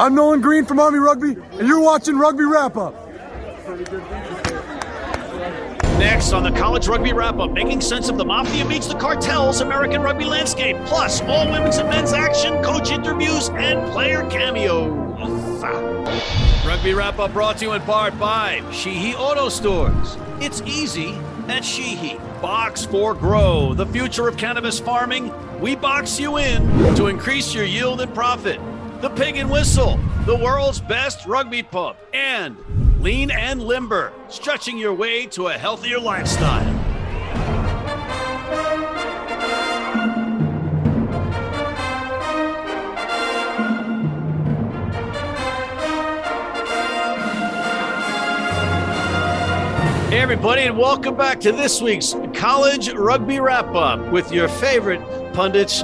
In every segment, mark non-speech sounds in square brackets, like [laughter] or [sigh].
I'm Nolan Green from Army Rugby, and you're watching Rugby Wrap Up. Next on the College Rugby Wrap Up, making sense of the Mafia meets the Cartels American rugby landscape, plus all women's and men's action, coach interviews, and player cameos. Rugby Wrap Up brought to you in part by Sheehy Auto Stores. It's easy at Sheehy. Box for Grow, the future of cannabis farming. We box you in to increase your yield and profit. The Pig and Whistle, the world's best rugby pub. And Lean and Limber, stretching your way to a healthier lifestyle. Hey, everybody, and welcome back to this week's College Rugby Wrap Up with your favorite pundits,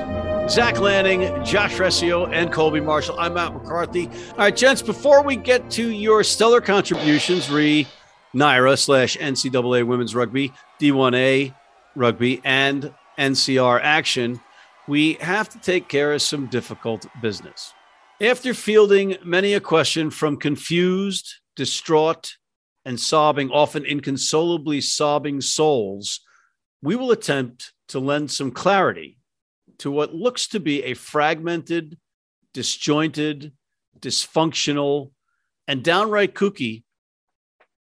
Zach Lanning, Josh Resio, and Colby Marshall. I'm Matt McCarthy. All right, gents, before we get to your stellar contributions, re NIRA slash NCAA Women's Rugby, D1A Rugby, and NCR Action, we have to take care of some difficult business. After fielding many a question from confused, distraught, and sobbing, often inconsolably sobbing souls, we will attempt to lend some clarity to what looks to be a fragmented, disjointed, dysfunctional, and downright kooky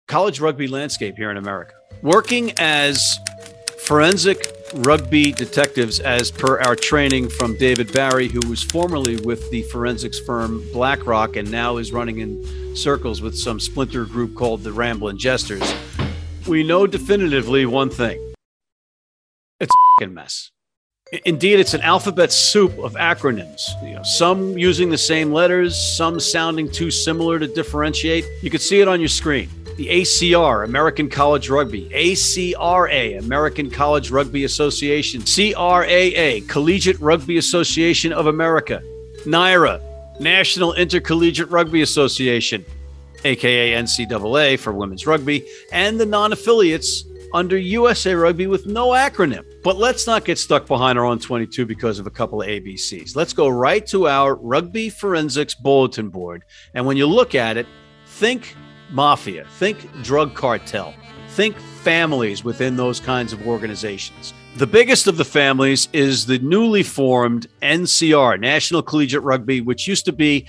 college rugby landscape here in America. Working as forensic rugby detectives, as per our training from David Barry, who was formerly with the forensics firm BlackRock and now is running in circles with some splinter group called the Ramblin' Jesters, we know definitively one thing it's a mess. Indeed, it's an alphabet soup of acronyms, you know, some using the same letters, some sounding too similar to differentiate. You can see it on your screen. The ACR, American College Rugby, ACRA, American College Rugby Association, CRAA, Collegiate Rugby Association of America, NIRA, National Intercollegiate Rugby Association, aka NCAA for women's rugby, and the non affiliates under USA Rugby with no acronym. But let's not get stuck behind our own 22 because of a couple of ABCs. Let's go right to our Rugby Forensics Bulletin Board. And when you look at it, think mafia, think drug cartel, think families within those kinds of organizations. The biggest of the families is the newly formed NCR, National Collegiate Rugby, which used to be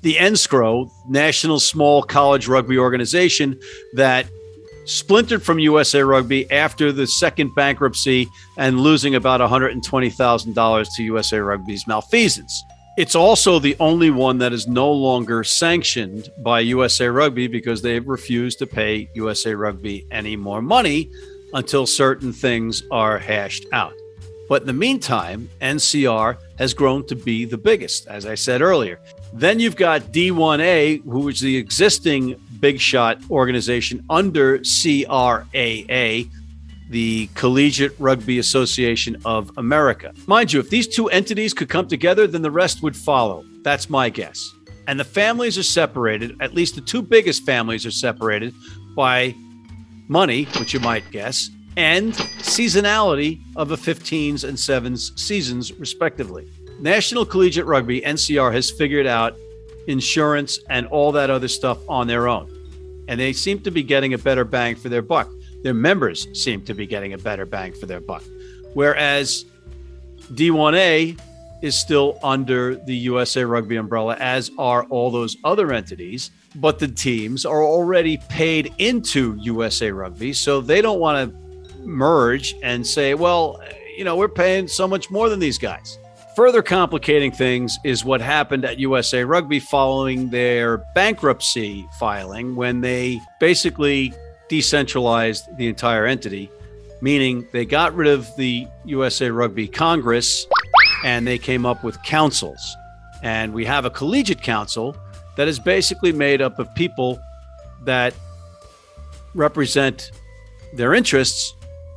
the NSCRO, National Small College Rugby Organization, that splintered from USA Rugby after the second bankruptcy and losing about $120,000 to USA Rugby's malfeasance. It's also the only one that is no longer sanctioned by USA Rugby because they've refused to pay USA Rugby any more money until certain things are hashed out. But in the meantime, NCR has grown to be the biggest, as I said earlier. Then you've got D1A, who is the existing big shot organization under CRAA, the Collegiate Rugby Association of America. Mind you, if these two entities could come together, then the rest would follow. That's my guess. And the families are separated, at least the two biggest families are separated by money, which you might guess, and seasonality of the 15s and 7s seasons, respectively. National Collegiate Rugby, NCR, has figured out insurance and all that other stuff on their own. And they seem to be getting a better bang for their buck. Their members seem to be getting a better bang for their buck. Whereas D1A is still under the USA Rugby umbrella, as are all those other entities. But the teams are already paid into USA Rugby. So they don't want to merge and say, well, you know, we're paying so much more than these guys. Further complicating things is what happened at USA Rugby following their bankruptcy filing when they basically decentralized the entire entity, meaning they got rid of the USA Rugby Congress and they came up with councils. And we have a collegiate council that is basically made up of people that represent their interests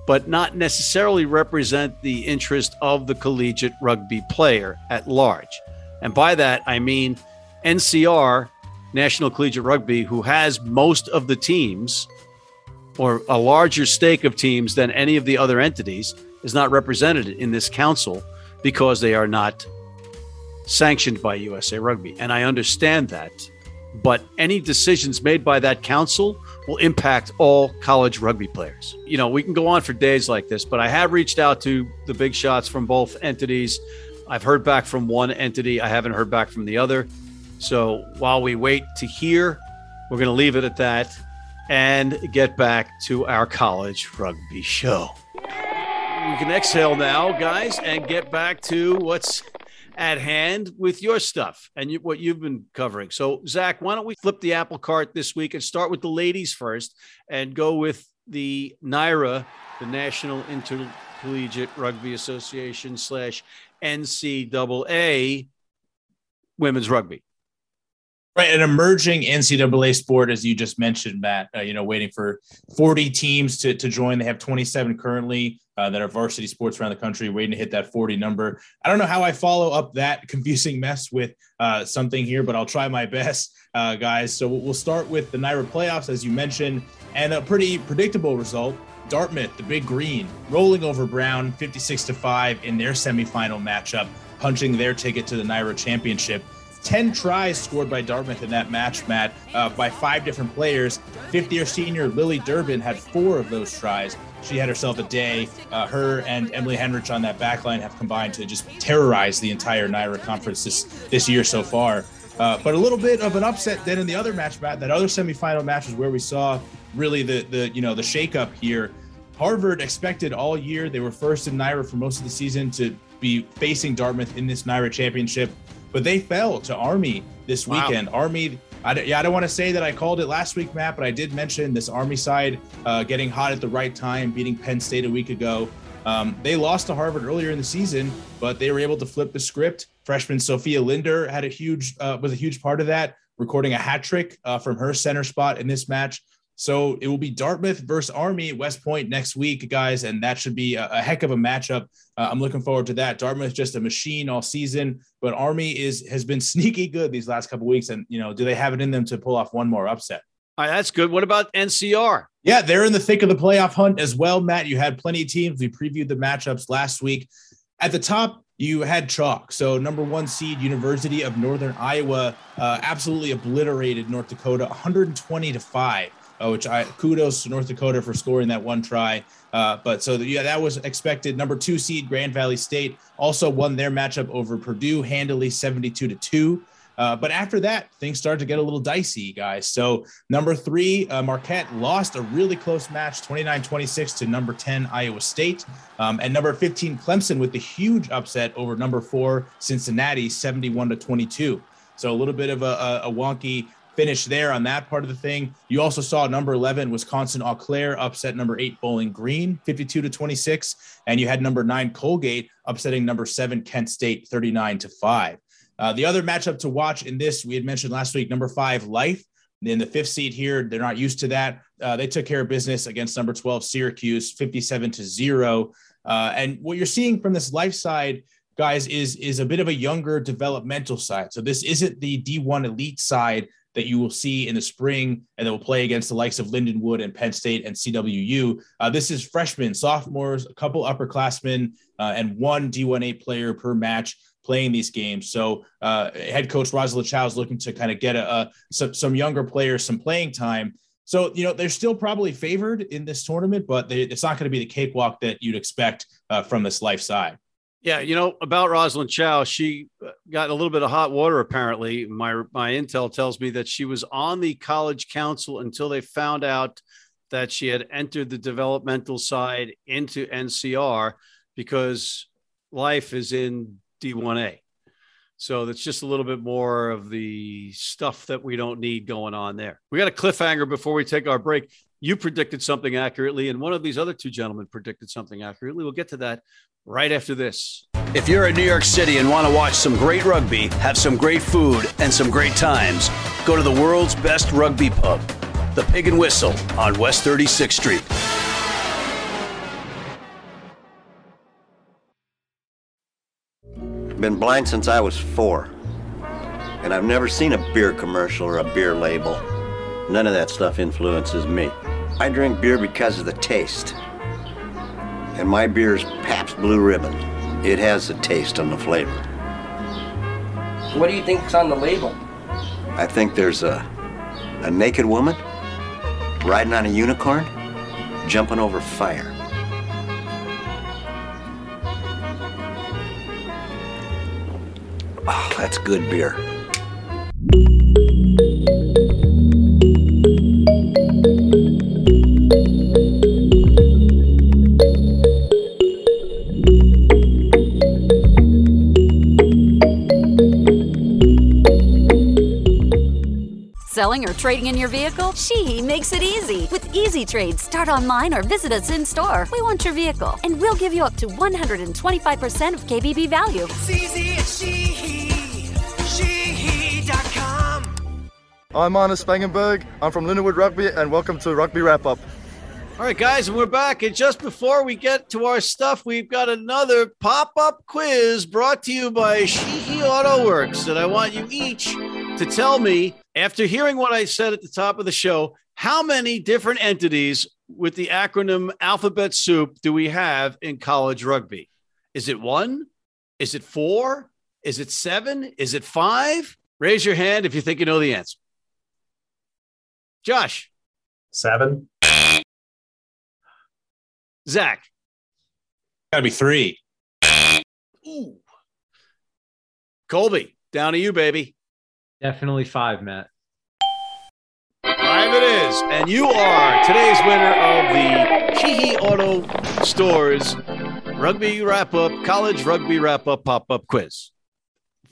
but not necessarily represent the interest of the collegiate rugby player at large. And by that, I mean NCR, National Collegiate Rugby, who has most of the teams or a larger stake of teams than any of the other entities, is not represented in this council because they are not sanctioned by USA Rugby. And I understand that. But any decisions made by that council will impact all college rugby players. You know, we can go on for days like this, but I have reached out to the big shots from both entities. I've heard back from one entity, I haven't heard back from the other. So while we wait to hear, we're going to leave it at that and get back to our college rugby show. We can exhale now, guys, and get back to what's at hand with your stuff and you, what you've been covering. So, Zach, why don't we flip the apple cart this week and start with the ladies first and go with the NIRA, the National Intercollegiate Rugby Association slash NCAA women's rugby. Right, an emerging NCAA sport, as you just mentioned, Matt. Uh, you know, waiting for 40 teams to, to join. They have 27 currently uh, that are varsity sports around the country, waiting to hit that 40 number. I don't know how I follow up that [laughs] confusing mess with uh, something here, but I'll try my best, uh, guys. So we'll start with the NIRA playoffs, as you mentioned, and a pretty predictable result. Dartmouth, the Big Green, rolling over Brown 56 to 5 in their semifinal matchup, punching their ticket to the NIRA championship. 10 tries scored by Dartmouth in that match, Matt, uh, by five different players. 50 year senior Lily Durbin had four of those tries. She had herself a day. Uh, her and Emily Henrich on that backline have combined to just terrorize the entire NIRA conference this, this year so far. Uh, but a little bit of an upset then in the other match, Matt. That other semifinal match is where we saw really the the you know the shakeup here. Harvard expected all year they were first in NIRA for most of the season to be facing Dartmouth in this NIRA championship but they fell to Army this wow. weekend. Army, I, yeah, I don't want to say that I called it last week, Matt, but I did mention this Army side uh, getting hot at the right time, beating Penn State a week ago. Um, they lost to Harvard earlier in the season, but they were able to flip the script. Freshman Sophia Linder had a huge uh, was a huge part of that, recording a hat trick uh, from her center spot in this match. So it will be Dartmouth versus Army West Point next week, guys, and that should be a, a heck of a matchup. Uh, I'm looking forward to that. Dartmouth just a machine all season, but Army is has been [laughs] sneaky good these last couple weeks, and you know, do they have it in them to pull off one more upset? All right, that's good. What about NCR? Yeah, they're in the thick of the playoff hunt as well, Matt. You had plenty of teams. We previewed the matchups last week. At the top, you had chalk. So number one seed University of Northern Iowa uh, absolutely obliterated North Dakota, 120 to five uh, which I kudos to North Dakota for scoring that one try. Uh, but so yeah, that was expected. Number two seed Grand Valley State also won their matchup over Purdue handily, seventy-two to two. Uh, but after that, things started to get a little dicey, guys. So, number three, uh, Marquette lost a really close match, 29 26 to number 10, Iowa State. Um, and number 15, Clemson, with the huge upset over number four, Cincinnati, 71 to 22. So, a little bit of a, a, a wonky finish there on that part of the thing. You also saw number 11 Wisconsin Eau Claire upset number eight Bowling Green 52 to 26, and you had number nine Colgate upsetting number seven Kent State 39 to five. Uh, the other matchup to watch in this we had mentioned last week, number five Life. In the fifth seed here, they're not used to that. Uh, they took care of business against number 12 Syracuse 57 to zero. Uh, and what you're seeing from this life side guys is is a bit of a younger developmental side so this isn't the d1 elite side that you will see in the spring and that will play against the likes of Lindenwood and Penn State and CWU. Uh, this is freshmen, sophomores, a couple upperclassmen, uh, and one D1A player per match playing these games. So uh, head coach Rosalind Chow is looking to kind of get a, a some, some, younger players some playing time. So, you know, they're still probably favored in this tournament, but they, it's not going to be the cakewalk that you'd expect uh, from this life side. Yeah, you know about Rosalind Chow. She uh, got a little bit of hot water. Apparently, my my intel tells me that she was on the college council until they found out that she had entered the developmental side into NCR because life is in D1A. So that's just a little bit more of the stuff that we don't need going on there. We got a cliffhanger before we take our break. You predicted something accurately, and one of these other two gentlemen predicted something accurately. We'll get to that right after this. If you're in New York City and want to watch some great rugby, have some great food, and some great times, go to the world's best rugby pub, the Pig and Whistle on West 36th Street. Been blind since I was four. And I've never seen a beer commercial or a beer label. None of that stuff influences me. I drink beer because of the taste and my beer is Pabst Blue Ribbon. It has the taste and the flavor. What do you think's on the label? I think there's a a naked woman riding on a unicorn, jumping over fire. Oh, that's good beer. Selling or trading in your vehicle? Sheehy makes it easy. With Easy Trade, start online or visit us in store. We want your vehicle, and we'll give you up to 125% of KBB value. It's easy at Sheehy. Sheehy.com. I'm Arne Spangenberg. I'm from Lindenwood Rugby, and welcome to Rugby Wrap Up. All right, guys, and we're back. And just before we get to our stuff, we've got another pop up quiz brought to you by Sheehy Auto Works. And I want you each to tell me, after hearing what I said at the top of the show, how many different entities with the acronym Alphabet Soup do we have in college rugby? Is it one? Is it four? Is it seven? Is it five? Raise your hand if you think you know the answer. Josh, Seven. Zach, Gotta be three. Ooh. Colby, down to you, baby. Definitely five, Matt. Five it is. And you are today's winner of the Sheehy Auto Stores Rugby Wrap Up, College Rugby Wrap Up Pop Up Quiz.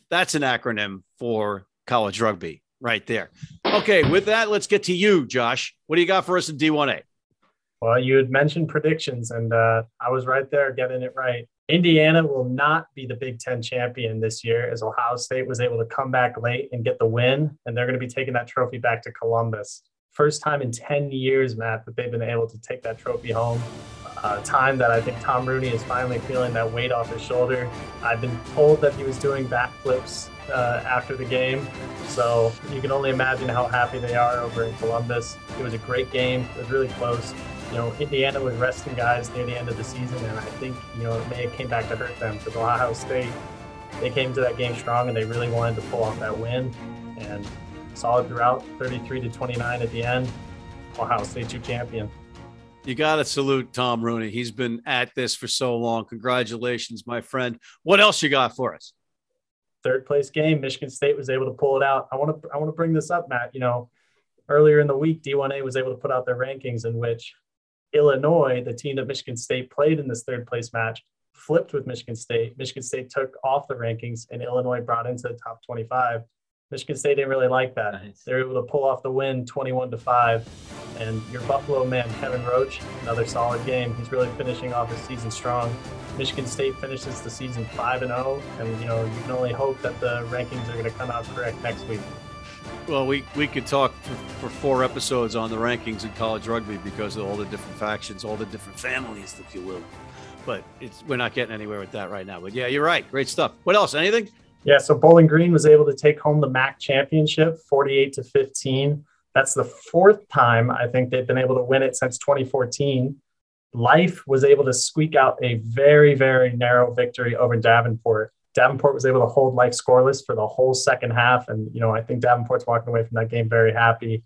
That's an acronym for college rugby right there. Okay, with that, let's get to you, Josh. What do you got for us in D1A? Well, you had mentioned predictions, and uh, I was right there getting it right. Indiana will not be the Big Ten champion this year, as Ohio State was able to come back late and get the win, and they're going to be taking that trophy back to Columbus. First time in 10 years, Matt, that they've been able to take that trophy home. Uh, time that I think Tom Rooney is finally feeling that weight off his shoulder. I've been told that he was doing backflips uh, after the game, so you can only imagine how happy they are over in Columbus. It was a great game. It was really close you know, Indiana was resting guys near the end of the season, and I think, you know, it may have came back to hurt them because Ohio State, they came to that game strong and they really wanted to pull off that win and it throughout 33 to 29 at the end. Ohio State, your champion. You got to salute Tom Rooney. He's been at this for so long. Congratulations, my friend. What else you got for us? Third place game, Michigan State was able to pull it out. I want to I want to bring this up, Matt. You know, earlier in the week, D1A was able to put out their rankings in which Illinois, the team that Michigan State played in this third place match, flipped with Michigan State. Michigan State took off the rankings and Illinois brought into the top 25. Michigan State didn't really like that. Nice. They were able to pull off the win 21 to 5. And your Buffalo man, Kevin Roach, another solid game. He's really finishing off his season strong. Michigan State finishes the season 5 and 0. And, you know, you can only hope that the rankings are going to come out correct next week. Well, we, we could talk for, for four episodes on the rankings in college rugby because of all the different factions, all the different families, if you will. But it's we're not getting anywhere with that right now. But yeah, you're right. Great stuff. What else? Anything? Yeah, so Bowling Green was able to take home the MAC championship 48 to 15. That's the fourth time I think they've been able to win it since 2014. Life was able to squeak out a very, very narrow victory over Davenport. Davenport was able to hold Life scoreless for the whole second half. And, you know, I think Davenport's walking away from that game very happy.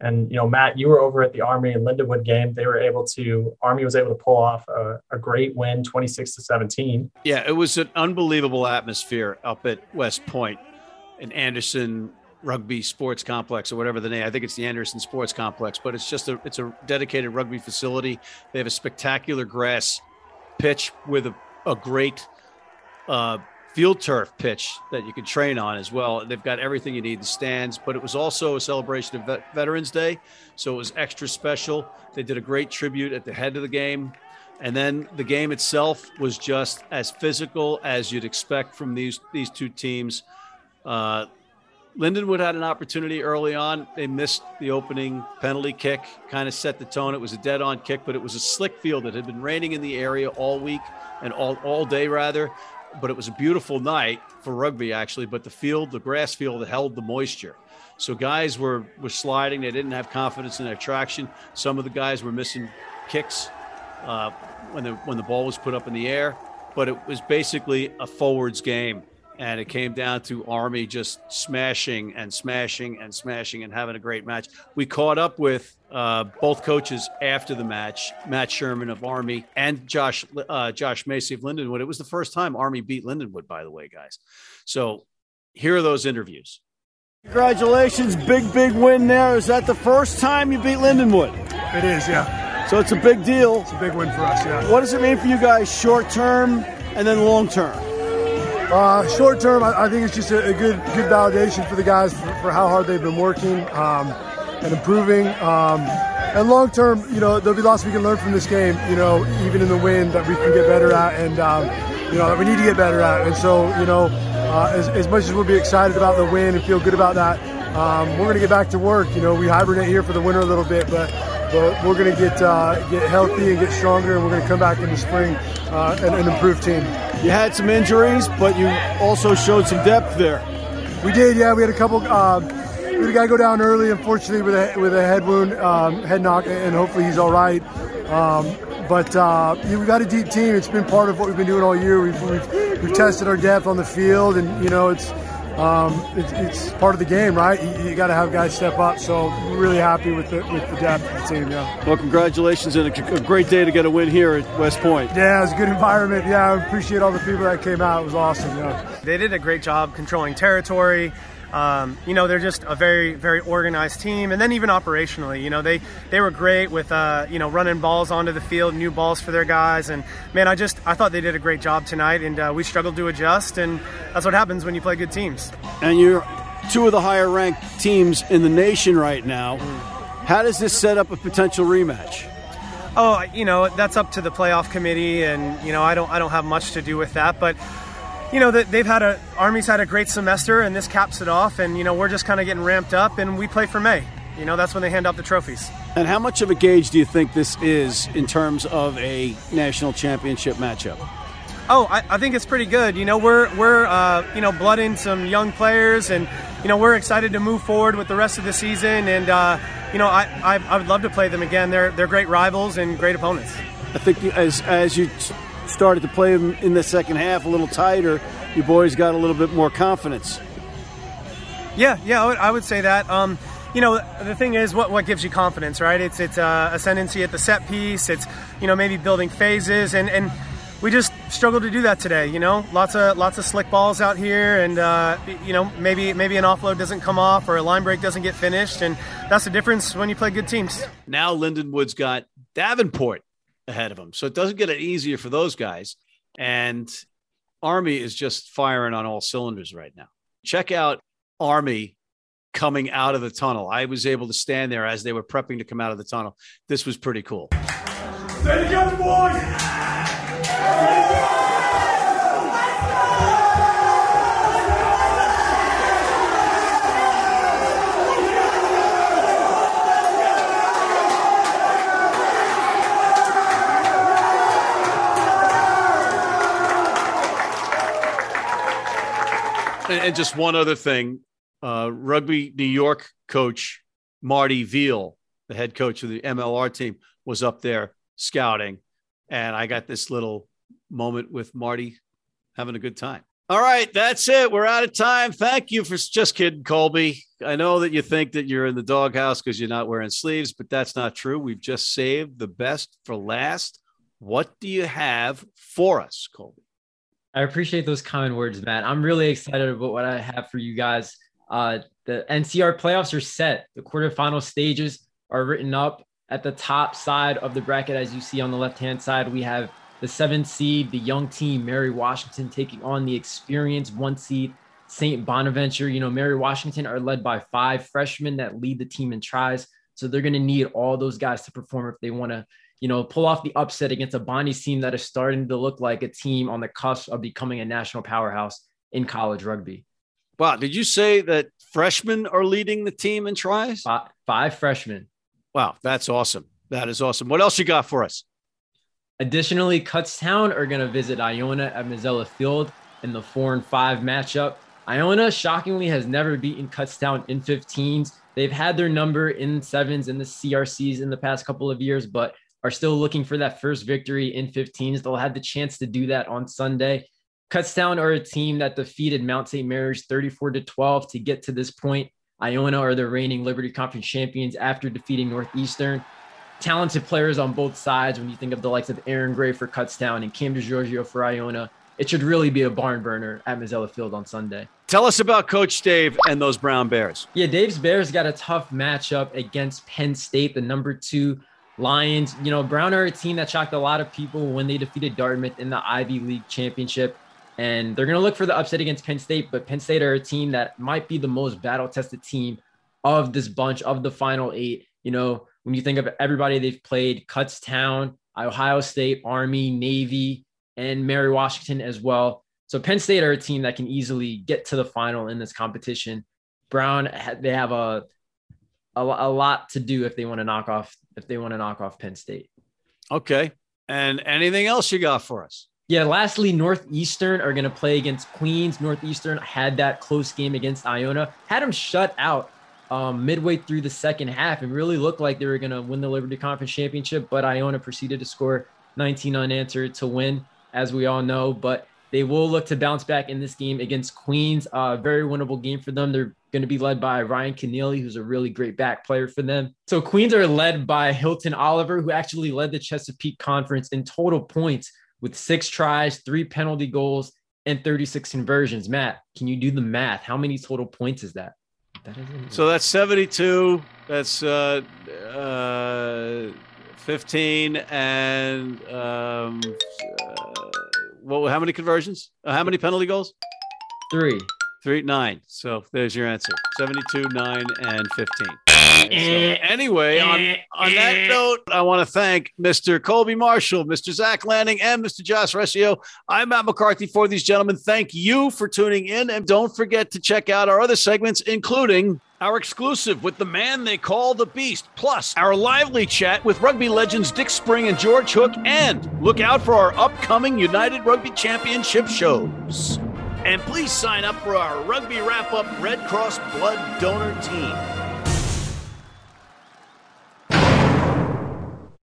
And, you know, Matt, you were over at the Army and Lindenwood game. They were able to, Army was able to pull off a, a great win, 26 to 17. Yeah, it was an unbelievable atmosphere up at West and Anderson Rugby Sports Complex or whatever the name. I think it's the Anderson Sports Complex, but it's just a it's a dedicated rugby facility. They have a spectacular grass pitch with a, a great uh, field turf pitch that you can train on as well. They've got everything you need, the stands, but it was also a celebration of Vet- Veterans Day, so it was extra special. They did a great tribute at the head of the game. And then the game itself was just as physical as you'd expect from these these two teams. Uh, Lindenwood had an opportunity early on. They missed the opening penalty kick, kind of set the tone. It was a dead on kick, but it was a slick field. that had been raining in the area all week and all, all day, rather. But it was a beautiful night for rugby, actually. But the field, the grass field, held the moisture. So guys were, were sliding. They didn't have confidence in their traction. Some of the guys were missing kicks uh, when, the, when the ball was put up in the air. But it was basically a forwards game and it came down to Army just smashing and smashing and smashing and having a great match. We caught up with uh, both coaches after the match, Matt Sherman of Army and Josh uh, Josh Macy of Lindenwood. It was the first time Army beat Lindenwood, by the way, guys. So here are those interviews. Congratulations, big big win there. Is that the first time you beat Lindenwood? It is, yeah. So it's a big deal. It's a big win for us, yeah. What does it mean for you guys, short term and then long term? Uh, short term, I, I, think it's just a, a, good good validation for the guys for, for how hard they've been working um, and improving. Um, and long term, you know, there'll be lots we can learn from this game. You know, even in the win, that we can get better at, and um, you know that we need to get better at. And so, you know, uh, as, as, much as we'll be excited about the win and feel good about that, um, we're going to get back to work. You know, we hibernate here for the winter a little bit, but but we're going to get uh, get healthy and get stronger, and we're going to come back in the spring uh, and an improved team. You had some injuries, but you also showed some depth there. We did, yeah. We had a couple. Um, we had a guy go down early, unfortunately, with a with a head wound, um, head knock, and hopefully he's all right. Um, but uh, we've got a deep team. It's been part of what we've been doing all year. We've, we've, we've tested our depth on the field, and you know it's um, it's, it's, part of the game, right? You, you got to have guys step up. So we're really happy with the with the depth of the team. Yeah. Well, congratulations and a, a, great day to get a win here at West Point. Yeah, it was a good environment. Yeah, I appreciate all the people that came out. It was awesome. Yeah. They did a great job controlling territory. Um, you know, they're just a very, very organized team. And then even operationally, you know, they, they were great with, uh, you know, running balls onto the field, new balls for their guys. And man, I just, I thought they did a great job tonight and uh, we struggled to adjust. And that's what happens when you play good teams. And you're two of the higher ranked teams in the nation right now. How does this set up a potential rematch? Oh, you know, that's up to the playoff committee, and you know, I don't, I don't have much to do with that. But you know that they've had a Army's had a great semester, and this caps it off. And you know we're just kind of getting ramped up, and we play for May. You know that's when they hand out the trophies. And how much of a gauge do you think this is in terms of a national championship matchup? Oh, I, I think it's pretty good. You know, we're we're uh, you know blooding some young players, and you know we're excited to move forward with the rest of the season. And uh, you know, I, I, I would love to play them again. They're they're great rivals and great opponents. I think as as you started to play them in the second half a little tighter, you boys got a little bit more confidence. Yeah, yeah, I would, I would say that. Um, you know, the thing is, what, what gives you confidence, right? It's it's uh, ascendancy at the set piece. It's you know maybe building phases, and and we just struggled to do that today. You know, lots of lots of slick balls out here, and uh, you know maybe maybe an offload doesn't come off or a line break doesn't get finished, and that's the difference when you play good teams. Now Lindenwood's got Davenport ahead of them. So it doesn't get it easier for those guys. And Army is just firing on all cylinders right now. Check out Army coming out of the tunnel. I was able to stand there as they were prepping to come out of the tunnel. This was pretty cool. Stay together, boys! And just one other thing uh, Rugby New York coach Marty Veale, the head coach of the MLR team, was up there scouting. And I got this little moment with Marty having a good time. All right, that's it. We're out of time. Thank you for just kidding, Colby. I know that you think that you're in the doghouse because you're not wearing sleeves, but that's not true. We've just saved the best for last. What do you have for us, Colby? I appreciate those kind words, Matt. I'm really excited about what I have for you guys. Uh, the NCR playoffs are set. The quarterfinal stages are written up at the top side of the bracket, as you see on the left hand side. We have the seventh seed, the young team, Mary Washington, taking on the experienced one seed, St. Bonaventure. You know, Mary Washington are led by five freshmen that lead the team in tries. So they're going to need all those guys to perform if they want to you know, pull off the upset against a Bonnie's team that is starting to look like a team on the cusp of becoming a national powerhouse in college rugby. Wow. Did you say that freshmen are leading the team in tries? Five, five freshmen. Wow. That's awesome. That is awesome. What else you got for us? Additionally, Kutztown are going to visit Iona at Mazzella Field in the four and five matchup. Iona shockingly has never beaten Kutztown in 15s. They've had their number in sevens in the CRCs in the past couple of years, but are still looking for that first victory in 15s. They'll have the chance to do that on Sunday. Kutztown are a team that defeated Mount St. Mary's 34 to 12 to get to this point. Iona are the reigning Liberty Conference champions after defeating Northeastern. Talented players on both sides. When you think of the likes of Aaron Gray for Kutztown and Cam DeGiorgio for Iona, it should really be a barn burner at Mazzella Field on Sunday. Tell us about Coach Dave and those Brown Bears. Yeah, Dave's Bears got a tough matchup against Penn State, the number two Lions. You know, Brown are a team that shocked a lot of people when they defeated Dartmouth in the Ivy League championship. And they're going to look for the upset against Penn State, but Penn State are a team that might be the most battle tested team of this bunch of the final eight. You know, when you think of everybody they've played, Kutztown, Ohio State, Army, Navy, and Mary Washington as well. So Penn State are a team that can easily get to the final in this competition. Brown, they have a, a, a lot to do if they want to knock off if they want to knock off Penn State. Okay. And anything else you got for us? Yeah, lastly, Northeastern are going to play against Queens. Northeastern had that close game against Iona, had them shut out um, midway through the second half and really looked like they were going to win the Liberty Conference Championship, but Iona proceeded to score 19 unanswered to win, as we all know. But they will look to bounce back in this game against Queens. Uh, very winnable game for them. They're going to be led by Ryan Keneally, who's a really great back player for them. So Queens are led by Hilton Oliver, who actually led the Chesapeake Conference in total points with six tries, three penalty goals, and 36 conversions. Matt, can you do the math? How many total points is that? that so that's 72. That's uh, uh, 15 and um, well, how many conversions? Uh, how many penalty goals? Three. Three, nine. So there's your answer 72, nine, and 15. Eh, so anyway, on, eh, on that eh. note, I want to thank Mr. Colby Marshall, Mr. Zach Lanning, and Mr. Josh Rescio. I'm Matt McCarthy for these gentlemen. Thank you for tuning in. And don't forget to check out our other segments, including our exclusive with the man they call the Beast, plus our lively chat with rugby legends Dick Spring and George Hook, and look out for our upcoming United Rugby Championship shows. And please sign up for our Rugby Wrap Up Red Cross Blood Donor Team.